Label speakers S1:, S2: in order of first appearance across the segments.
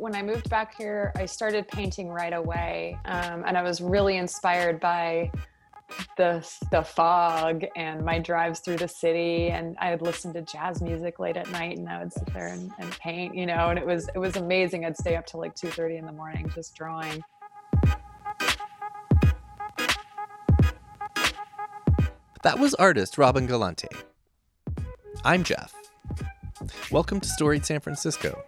S1: When I moved back here, I started painting right away. Um, and I was really inspired by the the fog and my drives through the city and I would listen to jazz music late at night and I would sit there and, and paint, you know, and it was it was amazing. I'd stay up till like 2:30 in the morning just drawing.
S2: That was artist Robin Galante. I'm Jeff. Welcome to Storied San Francisco,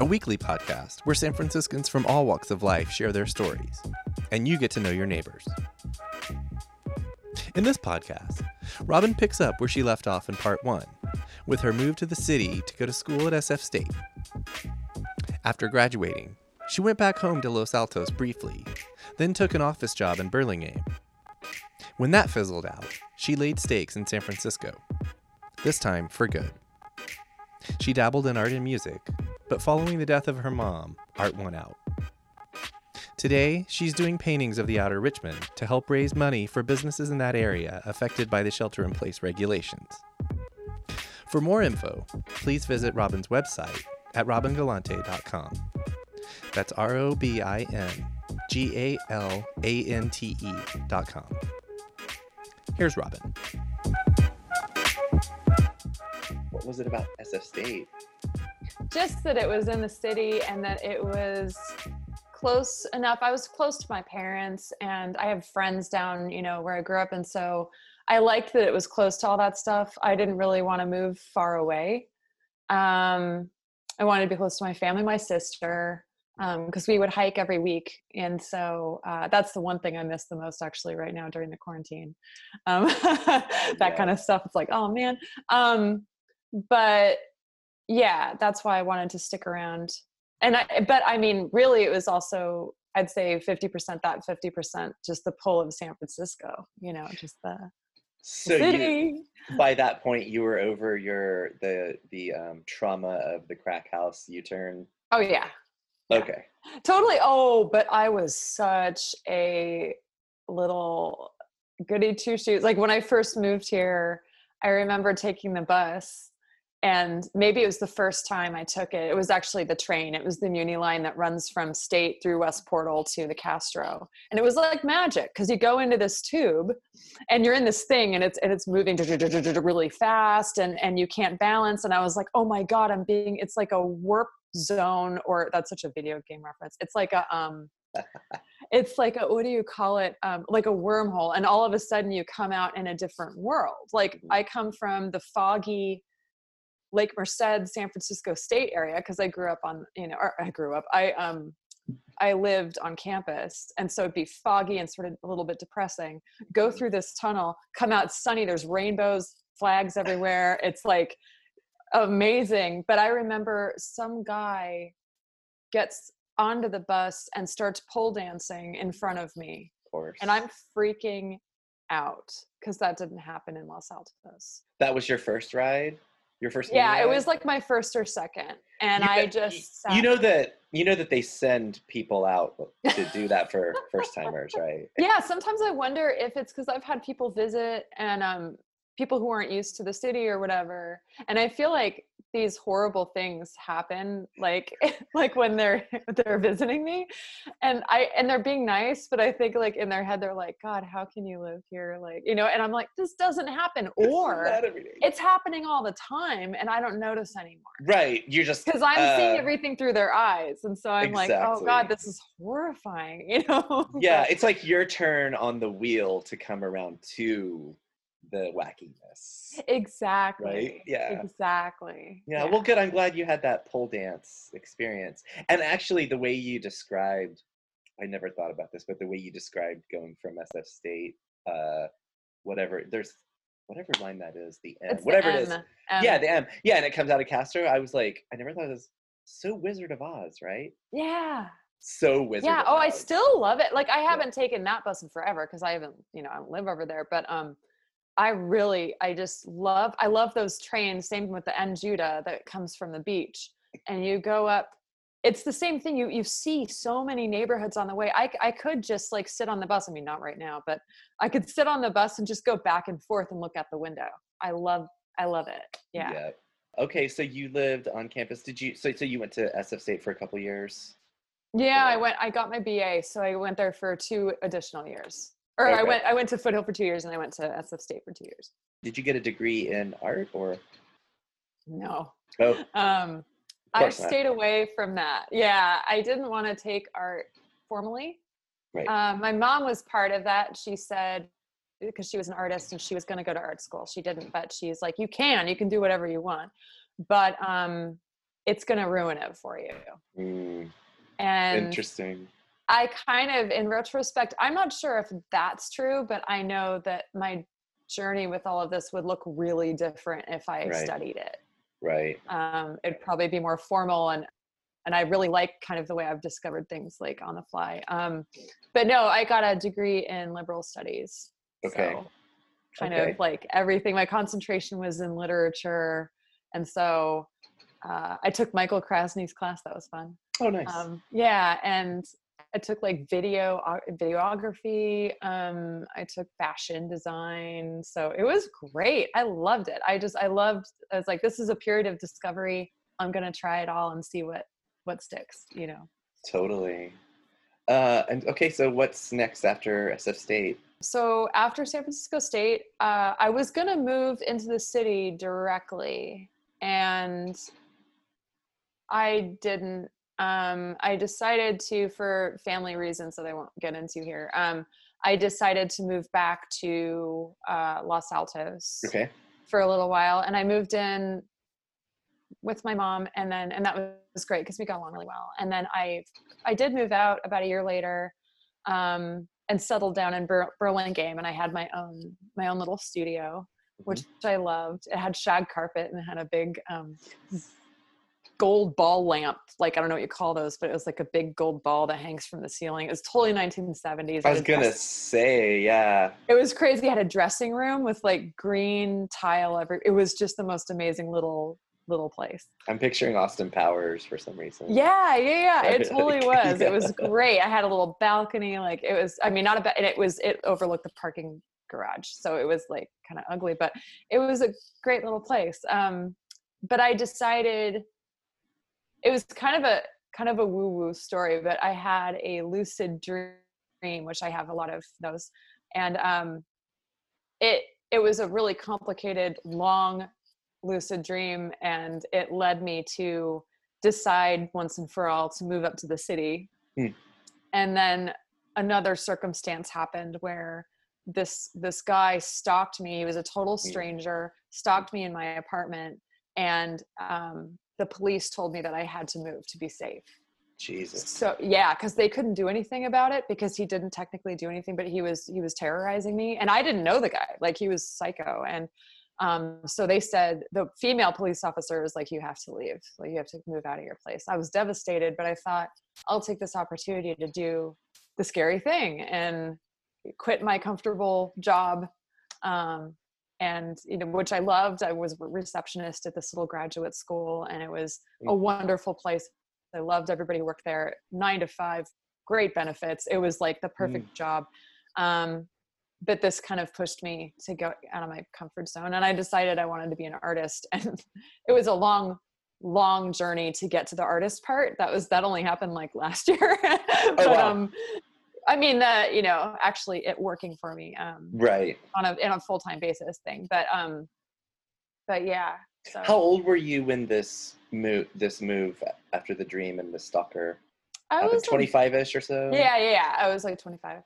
S2: a weekly podcast where San Franciscans from all walks of life share their stories, and you get to know your neighbors. In this podcast, Robin picks up where she left off in part one, with her move to the city to go to school at SF State. After graduating, she went back home to Los Altos briefly, then took an office job in Burlingame. When that fizzled out, she laid stakes in San Francisco, this time for good. She dabbled in art and music, but following the death of her mom, art won out. Today, she's doing paintings of the outer Richmond to help raise money for businesses in that area affected by the shelter in place regulations. For more info, please visit Robin's website at robingalante.com. That's R O B I N G A L A N T E.com. Here's Robin.
S3: What was it about SF State?
S1: Just that it was in the city and that it was close enough. I was close to my parents and I have friends down, you know, where I grew up. And so I liked that it was close to all that stuff. I didn't really want to move far away. Um, I wanted to be close to my family, my sister, because um, we would hike every week. And so uh, that's the one thing I miss the most actually right now during the quarantine. Um, that yeah. kind of stuff. It's like, oh man. Um, but yeah, that's why I wanted to stick around and I, but I mean, really, it was also I'd say fifty percent that, fifty percent just the pull of San Francisco. You know, just the
S3: so city. You, by that point, you were over your the the um, trauma of the crack house U turn.
S1: Oh yeah.
S3: Okay.
S1: Yeah. Totally. Oh, but I was such a little goody two shoes. Like when I first moved here, I remember taking the bus and maybe it was the first time I took it. It was actually the train. It was the Muni line that runs from State through West Portal to the Castro, and it was like magic because you go into this tube, and you're in this thing, and it's and it's moving really fast, and and you can't balance. And I was like, oh my god, I'm being. It's like a warp zone, or that's such a video game reference. It's like a um. it's like a what do you call it um, like a wormhole and all of a sudden you come out in a different world like i come from the foggy Lake Merced, San Francisco State area because I grew up on, you know, or I grew up, I um I lived on campus and so it'd be foggy and sort of a little bit depressing. Go through this tunnel, come out sunny, there's rainbows, flags everywhere. It's like amazing. But I remember some guy gets onto the bus and starts pole dancing in front of me.
S3: Of course.
S1: And I'm freaking out because that didn't happen in Los Altos.
S3: That was your first ride? Your first
S1: yeah it was like my first or second and you i just
S3: you know that you know that they send people out to do that for first timers right?
S1: Yeah sometimes i wonder if it's because i've had people visit and um people who aren't used to the city or whatever. And i feel like these horrible things happen like like when they're they're visiting me. And i and they're being nice but i think like in their head they're like god how can you live here? Like you know and i'm like this doesn't happen. Or it's happening all the time and i don't notice anymore.
S3: Right you're just
S1: because i'm uh, seeing everything through their eyes and so i'm exactly. like oh god this is horrifying you know?
S3: Yeah it's like your turn on the wheel to come around to the wackiness.
S1: Exactly.
S3: Right? Yeah.
S1: Exactly.
S3: Yeah, yeah, well good. I'm glad you had that pole dance experience. And actually the way you described I never thought about this, but the way you described going from SF State, uh whatever there's whatever line that is, the M.
S1: It's
S3: whatever
S1: the
S3: it is. M. Yeah, the M. Yeah, and it comes out of Castro. I was like, I never thought it was so Wizard of Oz, right?
S1: Yeah
S3: so wizard.
S1: Yeah. Oh, I still love it. Like I haven't yeah. taken that bus in forever because I haven't, you know, I don't live over there. But um, I really, I just love, I love those trains. Same with the N Judah that comes from the beach, and you go up. It's the same thing. You you see so many neighborhoods on the way. I I could just like sit on the bus. I mean, not right now, but I could sit on the bus and just go back and forth and look out the window. I love, I love it. Yeah. yeah.
S3: Okay, so you lived on campus. Did you? So so you went to SF State for a couple years.
S1: Yeah, I went. I got my BA, so I went there for two additional years. Or I went. I went to Foothill for two years, and I went to SF State for two years.
S3: Did you get a degree in art or?
S1: No,
S3: Oh,
S1: um, I
S3: not.
S1: stayed away from that. Yeah, I didn't want to take art formally.
S3: Right.
S1: Um, my mom was part of that. She said because she was an artist and she was going to go to art school. She didn't, but she's like, you can, you can do whatever you want, but um, it's going to ruin it for you.
S3: mm,
S1: And
S3: interesting.
S1: I kind of, in retrospect, I'm not sure if that's true, but I know that my journey with all of this would look really different if I
S3: Right.
S1: studied it.
S3: Right.
S1: Um, it'd probably be more formal and and I really like kind of the way I've discovered things like on the fly. Um, but no, I got a degree in liberal studies.
S3: Okay.
S1: So kind
S3: Okay.
S1: of like everything. My concentration was in literature, and so uh, I took Michael Krasny's class. That was fun.
S3: Oh, nice.
S1: Um, yeah, and I took like video videography. Um, I took fashion design, so it was great. I loved it. I just I loved. I was like, this is a period of discovery. I'm gonna try it all and see what what sticks. You know.
S3: totally. Uh, and okay, so what's next after SF State?
S1: So after San Francisco State, uh, I was gonna move into the city directly, and I didn't. Um, I decided to, for family reasons that I won't get into here. Um, I decided to move back to uh, Los Altos
S3: Okay.
S1: for a little while, and I moved in with my mom, and then and that was great because we got along really well. And then I I did move out about a year later, um, and settled down in Bur- Burlingame, and I had my own my own little studio, which I loved. It had shag carpet and it had a big um, gold ball lamp. Like I don't know what you call those, but it was like a big gold ball that hangs from the ceiling. It was totally 1970s.
S3: I was gonna
S1: dress-
S3: say, yeah.
S1: it was crazy. It had a dressing room with like green tile every. It was just the most amazing little little place.
S3: I'm picturing Austin Powers for some reason.
S1: Yeah, yeah, yeah. It totally was. It was great. I had a little balcony. Like it was. I mean, not a. Ba- and it was. It overlooked the parking garage, so it was like kind of ugly, but it was a great little place. Um, but I decided it was kind of a kind of a woo woo story. But I had a lucid dream, which I have a lot of those, and um, it it was a really complicated, long lucid dream and it led me to decide once and for all to move up to the city
S3: Hmm.
S1: and then another circumstance happened where this this guy stalked me he was a total
S3: Hmm.
S1: stranger stalked me in my apartment and um, the police told me that i had to move to be safe.
S3: Jesus.
S1: so yeah because they couldn't do anything about it because he didn't technically do anything but he was he was terrorizing me and i didn't know the guy. Like he was psycho and um, so they said the female police officer was like you have to leave. Like you have to move out of your place. I was devastated but i thought i'll take this opportunity to do the scary thing and quit my comfortable job um, and you know which i loved i was a receptionist at this little graduate school and it was a wonderful place I loved everybody who worked there. Nine to five, great benefits. It was like the perfect job. Um, but this kind of pushed me to go out of my comfort zone. And I decided I wanted to be an artist. And it was a long, long journey to get to the artist part. That was that only happened like last year. but
S3: wow.
S1: um I mean the, you know, actually it working for me um
S3: Right.
S1: on a in a full time basis thing. But um but yeah. So
S3: How old were you when this move this move after the dream and the stalker?
S1: I was
S3: twenty five ish or so.
S1: Yeah, yeah, yeah. I was like 25.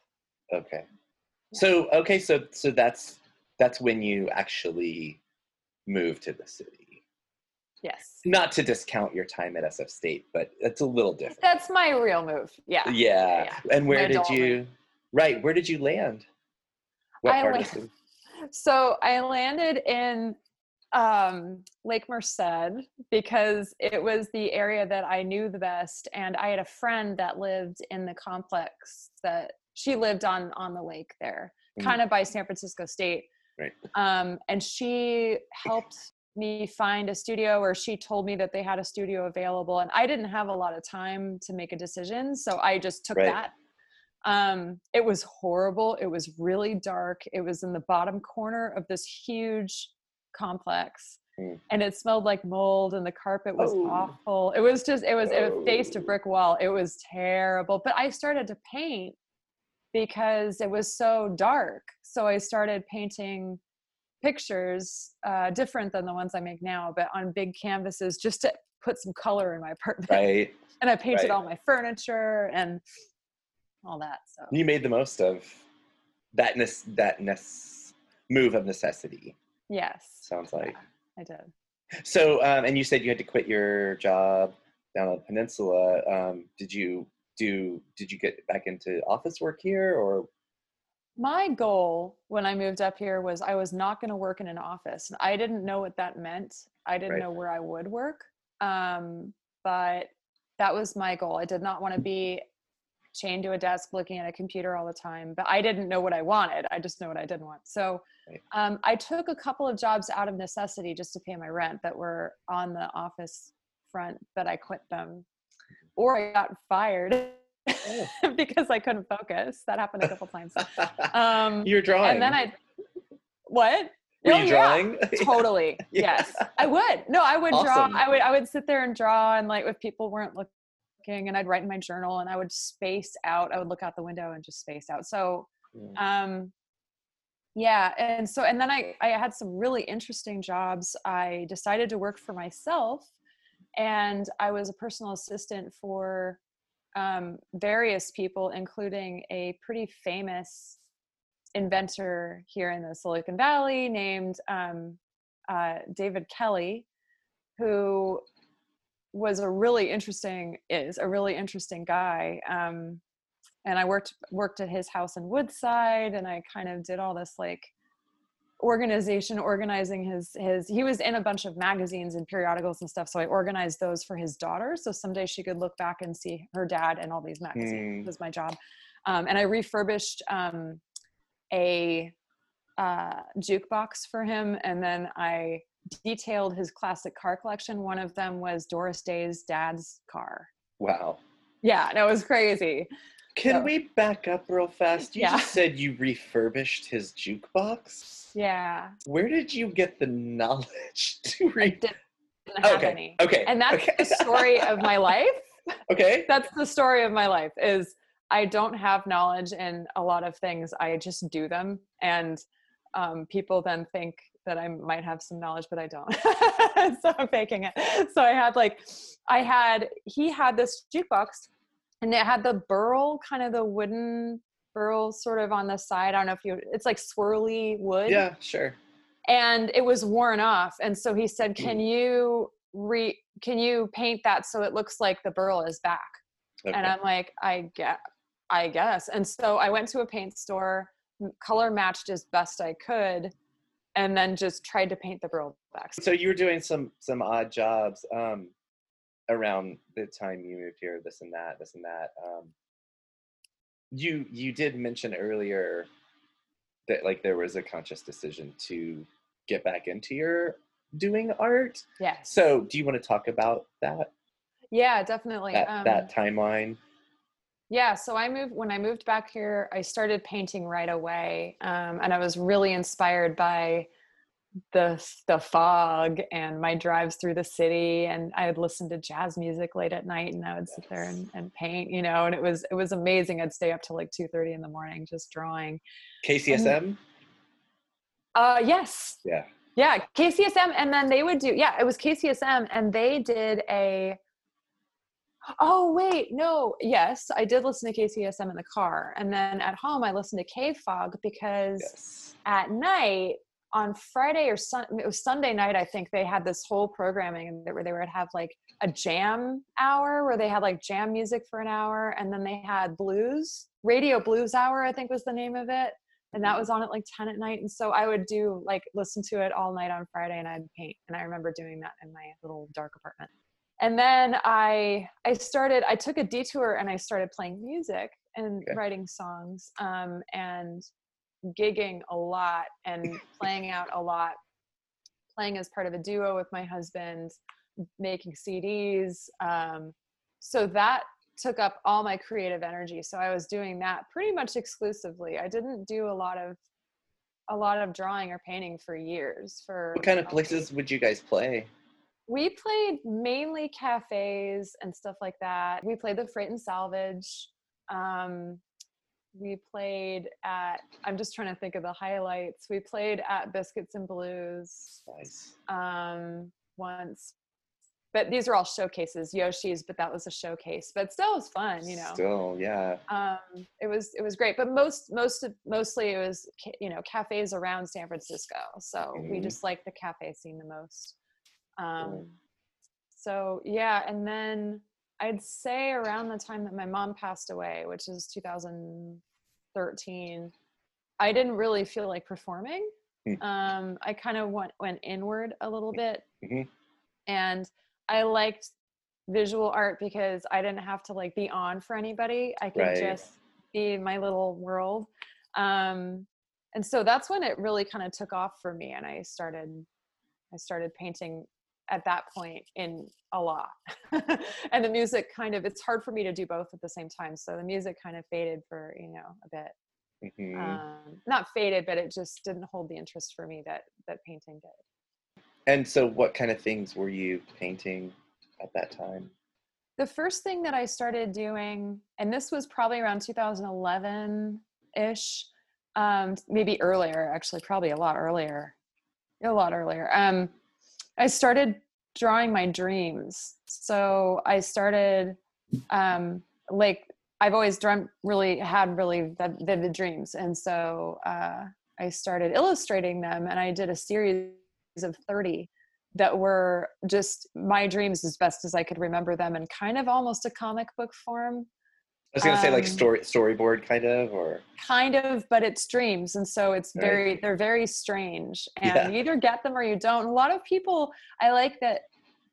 S3: Okay. So okay, so so that's that's when you actually moved to the city.
S1: Yes.
S3: Not to discount your time at SF State, but it's a little different.
S1: That's my real move. Yeah.
S3: yeah.
S1: yeah.
S3: And where
S1: My
S3: did you? Right. Where did you land? What
S1: I
S3: part
S1: la-
S3: of?
S1: So I landed in um, Lake Merced because it was the area that I knew the best, and I had a friend that lived in the complex that she lived on on the lake there,
S3: Mhm.
S1: kind of by San Francisco State.
S3: Right.
S1: Um, and she helped me find a studio, or she told me that they had a studio available, and I didn't have a lot of time to make a decision, so I just took
S3: Right.
S1: that um it was horrible it was really dark it was in the bottom corner of this huge complex
S3: Mm.
S1: and it smelled like mold and the carpet was
S3: Oh.
S1: awful it was just it was it
S3: Oh.
S1: faced a brick wall it was terrible but i started to paint because it was so dark so i started painting pictures uh, different than the ones i make now but on big canvases just to put some color in my apartment
S3: Right.
S1: and i painted
S3: right.
S1: all my furniture and all that so
S3: You made the most of that ness that ness move of necessity.
S1: yes
S3: Sounds like.
S1: yeah, i did
S3: So, um, and you said you had to quit your job down on the peninsula. Um, did you do? Did you get back into office work here, or
S1: my goal when I moved up here was I was not going to work in an office. I didn't know what that meant. I didn't
S3: Right.
S1: know where I would work. Um, but that was my goal. I did not want to be chained to a desk looking at a computer all the time. But I didn't know what I wanted. I just know what I didn't want. So um, I took a couple of jobs out of necessity just to pay my rent that were on the office front, but I quit them. Or I got fired. because I couldn't focus. That happened a couple times. Um,
S3: you're drawing?
S1: and then I, what?
S3: were
S1: Oh,
S3: you
S1: yeah,
S3: drawing?
S1: totally.
S3: Yeah.
S1: Yes, I would. No, I would
S3: Awesome.
S1: draw. I would. I would sit there and draw, and like if people weren't looking, and I'd write in my journal, and I would space out. I would look out the window and just space out. So, um, yeah, and so and then I I had some really interesting jobs. I decided to work for myself, and I was a personal assistant for um, various people, including a pretty famous inventor here in the Silicon Valley named um, uh, David Kelley, who was a really interesting is a really interesting guy. Um, and I worked worked at his house in Woodside, and I kind of did all this like organization organizing his his he was in a bunch of magazines and periodicals and stuff so i organized those for his daughter so someday she could look back and see her dad and all these magazines
S3: Mm.
S1: was my job um, and i refurbished um, a uh, jukebox for him and then i detailed his classic car collection one of them was doris day's dad's car
S3: wow.
S1: yeah that was crazy
S3: Can
S1: So-
S3: we back up real fast? You
S1: Yeah.
S3: just said you refurbished his jukebox.
S1: yeah
S3: Where did you get the knowledge to
S1: i
S3: re?
S1: didn't have
S3: Okay.
S1: any
S3: Okay.
S1: and that's
S3: okay.
S1: the story of my life
S3: okay.
S1: that's the story of my life is i don't have knowledge in a lot of things i just do them and um, people then think that i might have some knowledge but i don't so i'm faking it so i had like i had he had this jukebox and it had the burl kind of the wooden burl sort of on the side. I don't know if you it's like swirly wood.
S3: Yeah. Sure.
S1: and it was worn off. And so he said can you re can you paint that so it looks like the burl is back?
S3: Okay.
S1: and i'm like i get i guess. And so i went to a paint store color matched as best i could and then just tried to paint the burl back.
S3: So you were doing some some odd jobs. Um around the time you moved here this and that this and that um you you did mention earlier that like there was a conscious decision to get back into your doing art
S1: Yeah.
S3: so do you want to talk about that
S1: yeah definitely
S3: that,
S1: um,
S3: that timeline
S1: Yeah, so I moved when I moved back here. I started painting right away, um, and I was really inspired by the the fog and my drives through the city. And I would listen to jazz music late at night, and I would sit there and, and paint. You know, and it was it was amazing. I'd stay up till like two thirty in the morning just drawing.
S3: kcsm
S1: Uh, yes,
S3: yeah
S1: yeah, KCSM, and then they would do yeah, it was KCSM, and they did a. Oh wait, no, yes, I did listen to KCSM in the car, and then at home I listened to KFOG because
S3: yes
S1: at night on Friday or Sun, it was Sunday night, I think they had this whole programming where they would have like a jam hour where they had like jam music for an hour, and then they had blues radio blues hour, I think was the name of it, and that was on at like ten at night, and so I would do like listen to it all night on Friday, and I'd paint, and I remember doing that in my little dark apartment. And then I I started I took a detour and I started playing music and
S3: Okay.
S1: writing songs um, and gigging a lot and playing out a lot, playing as part of a duo with my husband, making CDs. Um, so that took up all my creative energy. So I was doing that pretty much exclusively. I didn't do a lot of a lot of drawing or painting for years. For
S3: What kind of places would you guys play?
S1: We played mainly cafes and stuff like that. We played the Freight and Salvage. Um, we played at. I'm just trying to think of the highlights. We played at Biscuits and Blues
S3: Nice.
S1: um, once, but these are all showcases. Yoshi's, but that was a showcase. But still, it was fun. You know,
S3: Still, yeah.
S1: um, it was it was great. But most most of, mostly it was you know cafes around San Francisco. So we
S3: Mhm.
S1: just like the cafe scene the most.
S3: Cool.
S1: Um, so yeah, and then I'd say around the time that my mom passed away, which is 2013, I didn't really feel like performing.
S3: Mm.
S1: Um, I kind of went went inward a little bit,
S3: Mhm.
S1: and I liked visual art because I didn't have to like be on for anybody. I could
S3: Right.
S1: just be in my little world. Um, and so that's when it really kind of took off for me, and I started I started painting at that point in a lot. and the music kind of, it's hard for me to do both at the same time. So the music kind of faded for, you know, a bit.
S3: Mhm.
S1: Um, not faded, but it just didn't hold the interest for me that, that painting did.
S3: and so, what kind of things were you painting at that time?
S1: The first thing that I started doing, and this was probably around 2011 ish, um, maybe earlier, actually, probably a lot earlier, a lot earlier. Um, I started drawing my dreams. So I started, um, like, I've always dreamt really, had really vivid dreams. And so uh, I started illustrating them, and I did a series of 30 that were just my dreams as best as I could remember them in kind of almost a comic book form.
S3: I was gonna say like
S1: Um,
S3: story storyboard kind of, or
S1: Kind of, but it's dreams. And so it's
S3: Right.
S1: very, they're very strange. And
S3: Yeah.
S1: you either get them or you don't. A lot of people, I like that.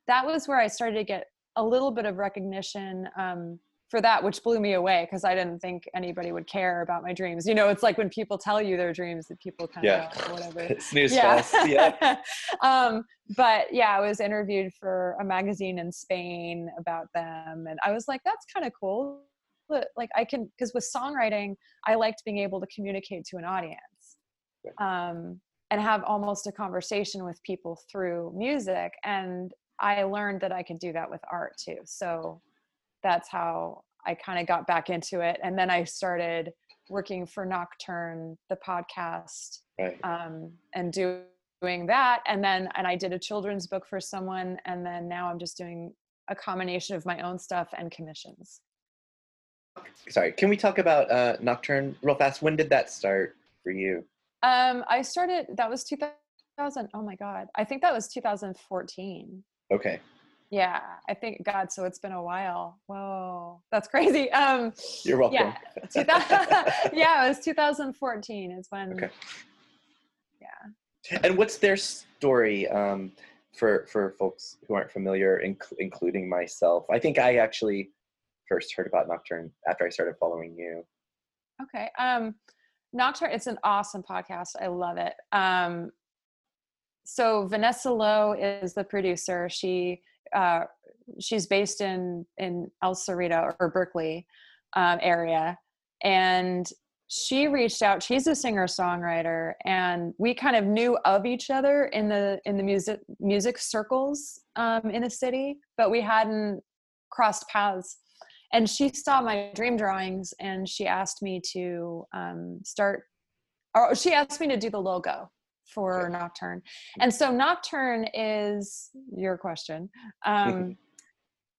S1: That was where I started to get a little bit of recognition um, for that, which blew me away because I didn't think anybody would care about my dreams. You know, it's like when people tell you their dreams that people kind
S3: yeah,
S1: of go, "Oh, whatever.
S3: snooze
S1: yeah.
S3: Yeah.
S1: um, but yeah, I was interviewed for a magazine in Spain about them, and I was like, that's kind of cool. But like, I can because with songwriting, I liked being able to communicate to an audience, um, and have almost a conversation with people through music. And I learned that I could do that with art too. So that's how I kind of got back into it. And then I started working for Nocturne, the podcast,
S3: Right.
S1: um, and do, doing that. And then, and I did a children's book for someone. And then now I'm just doing a combination of my own stuff and commissions.
S3: Sorry. Can we talk about uh, Nocturne real fast? When did that start for you?
S1: Um, I started, that was 2000. Oh my God. I think that was 2014.
S3: Okay.
S1: Yeah. I think, God, so it's been a while. Whoa. That's crazy. Um,
S3: You're welcome.
S1: yeah. 2000, yeah, it was 2014 is when,
S3: Okay. Yeah. And what's their story um, for for folks who aren't familiar, inc- including myself? I think I actually first heard about Nocturne after I started following you.
S1: Okay. Um, Nocturne, it's an awesome podcast. I love it. Um, so Vanessa Lowe is the producer. She uh, she's based in in El Cerrito or Berkeley um, area, and she reached out. She's a singer songwriter, and we kind of knew of each other in the in the music music circles um, in the city, but we hadn't crossed paths and she saw my dream drawings and she asked me to um, start or she asked me to do the logo for
S3: Okay.
S1: nocturne. And so nocturne is your question um,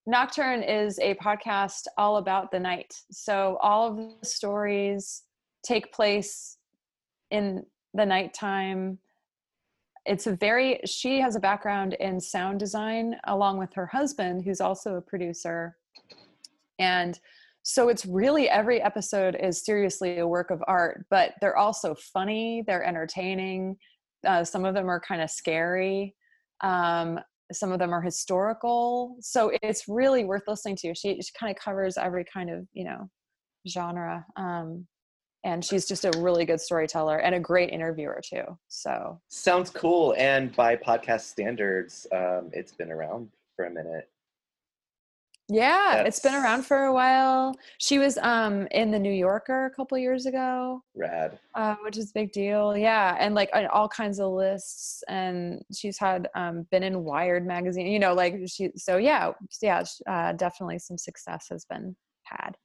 S1: nocturne is a podcast all about the night. So all of the stories take place in the nighttime. It's a very she has a background in sound design along with her husband who's also a producer and so it's really every episode is seriously a work of art but they're also funny they're entertaining uh, some of them are kind of scary um, some of them are historical so it's really worth listening to she, she kind of covers every kind of you know genre um, and she's just a really good storyteller and a great interviewer too so
S3: Sounds cool. And by podcast standards, um, it's been around for a minute.
S1: Yeah, it's been around for a while. She was um in the New Yorker a couple years ago,
S3: Rad.
S1: uh, which is a big deal. Yeah, and like on all kinds of lists, and she's had um been in Wired magazine. You know, like she. So yeah, yeah, uh, definitely some success has been had.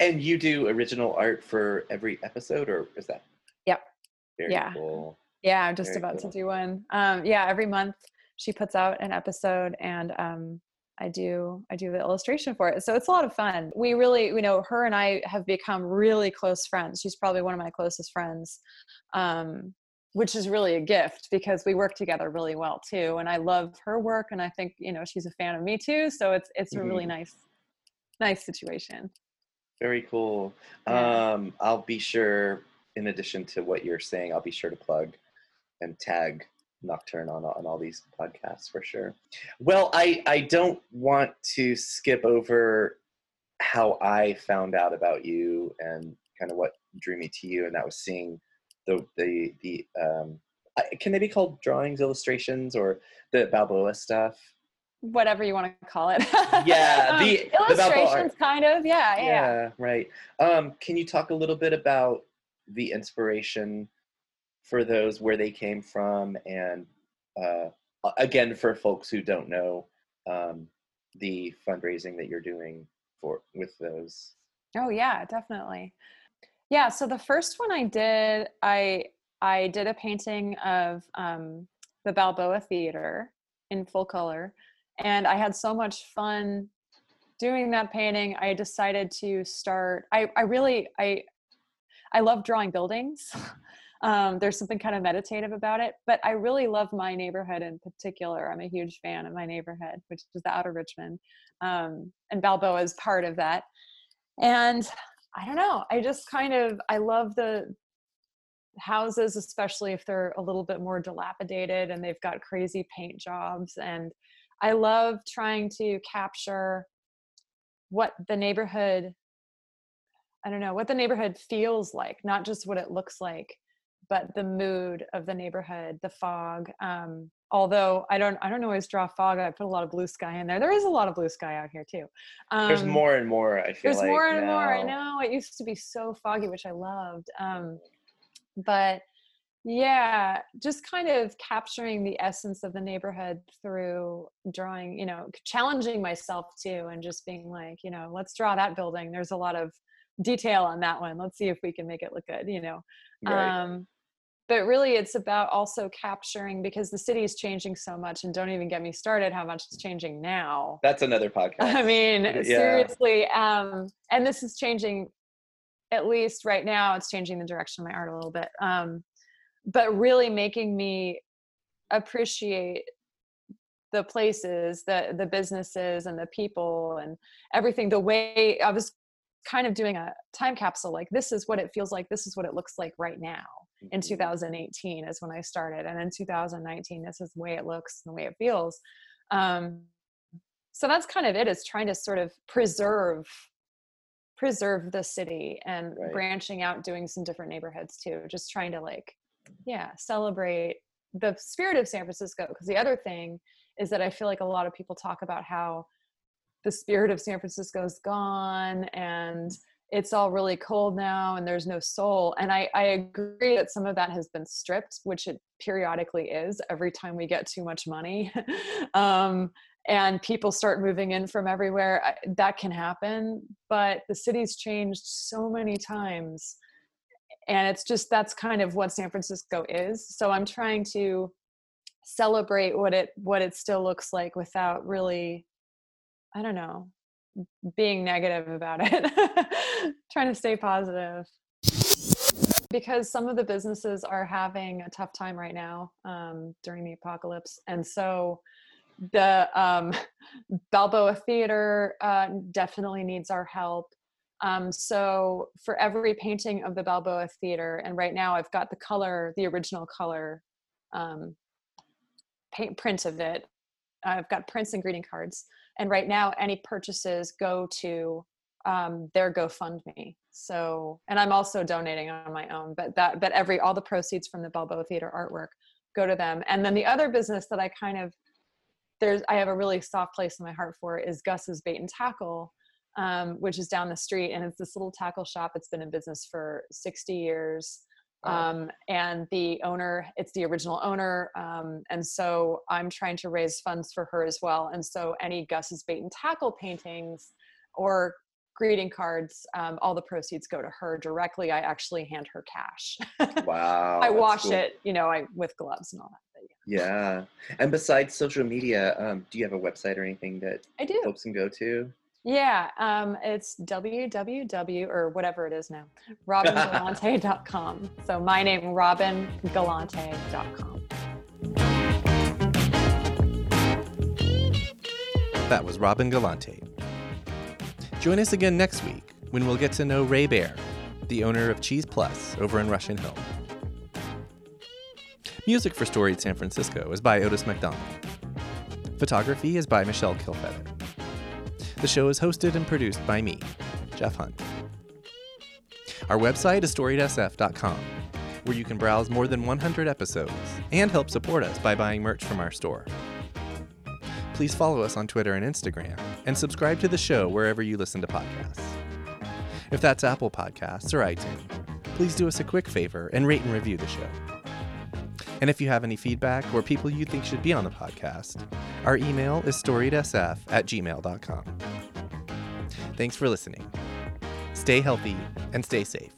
S3: And you do original art for every episode, or is that?
S1: Yep.
S3: Very
S1: Yeah.
S3: cool.
S1: Yeah, I'm just
S3: Very
S1: about
S3: cool.
S1: to do one. Um, yeah, every month she puts out an episode, and um, I do I do the illustration for it. So it's a lot of fun. We really, you know, her and I have become really close friends. She's probably one of my closest friends, um, which is really a gift because we work together really well too. And I love her work, and I think you know she's a fan of me too. So it's it's a really nice nice situation.
S3: Very cool.
S1: Yeah.
S3: Um, I'll be sure, in addition to what you're saying, I'll be sure to plug and tag Nocturne on, on all these podcasts for sure. Well, I, I don't want to skip over how I found out about you and kind of what drew me to you, and that was seeing the the the um, I- can they be called drawings, illustrations, or the Balboa stuff?
S1: Whatever you want to call it.
S3: Yeah,
S1: Um,
S3: the- the
S1: illustrations, kind of. Yeah, yeah.
S3: yeah right um can you talk a little bit about the inspiration for those where they came from and uh again for folks who don't know um the fundraising that you're doing for with those
S1: Oh yeah, definitely. Yeah, so the first one I did, I I did a painting of um, the Balboa Theater in full color, and I had so much fun doing that painting. I decided to start. I I really I I love drawing buildings. Um, there's something kind of meditative about it, but I really love my neighborhood in particular. I'm a huge fan of my neighborhood, which is the Outer Richmond, um, and Balboa is part of that and i don't know i just kind of i love the houses especially if they're a little bit more dilapidated and they've got crazy paint jobs and i love trying to capture what the neighborhood i don't know what the neighborhood feels like not just what it looks like but the mood of the neighborhood the fog um, although i don't i don't always draw fog i put a lot of blue sky in there. There is a lot of blue sky out here too. Um,
S3: there's more and more i feel
S1: there's
S3: like
S1: more and more i know it used to be so foggy which i loved um but yeah just kind of capturing the essence of the neighborhood through drawing you know challenging myself too and just being like you know let's draw that building. There's a lot of detail on that one. Let's see if we can make it look good you know?
S3: Right.
S1: um but really it's about also capturing because the city is changing so much and don't even get me started how much it's changing now
S3: that's another podcast
S1: I mean,
S3: Yeah.
S1: seriously. Um, and this is changing, at least right now, it's changing the direction of my art a little bit. Um, but really making me appreciate the places, the the businesses, and the people, and everything. The way I was kind of doing a time capsule, like this is what it feels like. This is what it looks like right now. In
S3: Mhm.
S1: 2018 is when I started, and in 2019, this is the way it looks and the way it feels. Um, so that's kind of it is trying to sort of preserve preserve the city and
S3: Right.
S1: branching out doing some different neighborhoods too just trying to like yeah celebrate the spirit of san francisco because the other thing is that i feel like a lot of people talk about how the spirit of san francisco is gone and it's all really cold now and there's no soul and I, I agree that some of that has been stripped which it periodically is every time we get too much money um, and people start moving in from everywhere that can happen but the city's changed so many times and it's just that's kind of what san francisco is so i'm trying to celebrate what it what it still looks like without really i don't know being negative about it trying to stay positive. Because some of the businesses are having a tough time right now um, during the apocalypse and so the um, balboa theater uh, definitely needs our help. Um, so for every painting of the balboa theater and right now i've got the color the original color um, paint print of it. I've got prints and greeting cards and right now any purchases go to um, their gofundme so and i'm also donating on my own but that but every all the proceeds from the balboa theater artwork go to them and then the other business that i kind of there's I have a really soft place in my heart for is Gus's Bait and Tackle, um, which is down the street, and it's this little tackle shop. It's been in business for 60 years. Um, and the owner, it's the original owner. Um, and so I'm trying to raise funds for her as well. And so any Gus's bait and tackle paintings or greeting cards, um, all the proceeds go to her directly. I actually hand her cash.
S4: Wow.
S1: I wash
S4: cool.
S1: it, you know, I with gloves and all that. But yeah,
S4: Yeah. And besides social media, um, do you have a website or anything that
S1: I do.
S4: folks can go to?
S1: Yeah, um, it's www or whatever it is now, robingalante.com. So my name, robingalante.com.
S3: That was Robin Galante. Join us again next week when we'll get to know Ray Bair, the owner of Cheese Plus over in Russian Hill. Music for Storied San Francisco is by Otis McDonald. Photography is by Michelle Kilfeather. The show is hosted and produced by me, Jeff Hunt. Our website is storiedsf.com, where you can browse more than 100 episodes and help support us by buying merch from our store. Please follow us on Twitter and Instagram, and subscribe to the show wherever you listen to podcasts. If that's Apple Podcasts or iTunes, please do us a quick favor and rate and review the show. And if you have any feedback or people you think should be on the podcast, our email is storiedsf at gmail.com. Thanks for listening. Stay healthy and stay safe.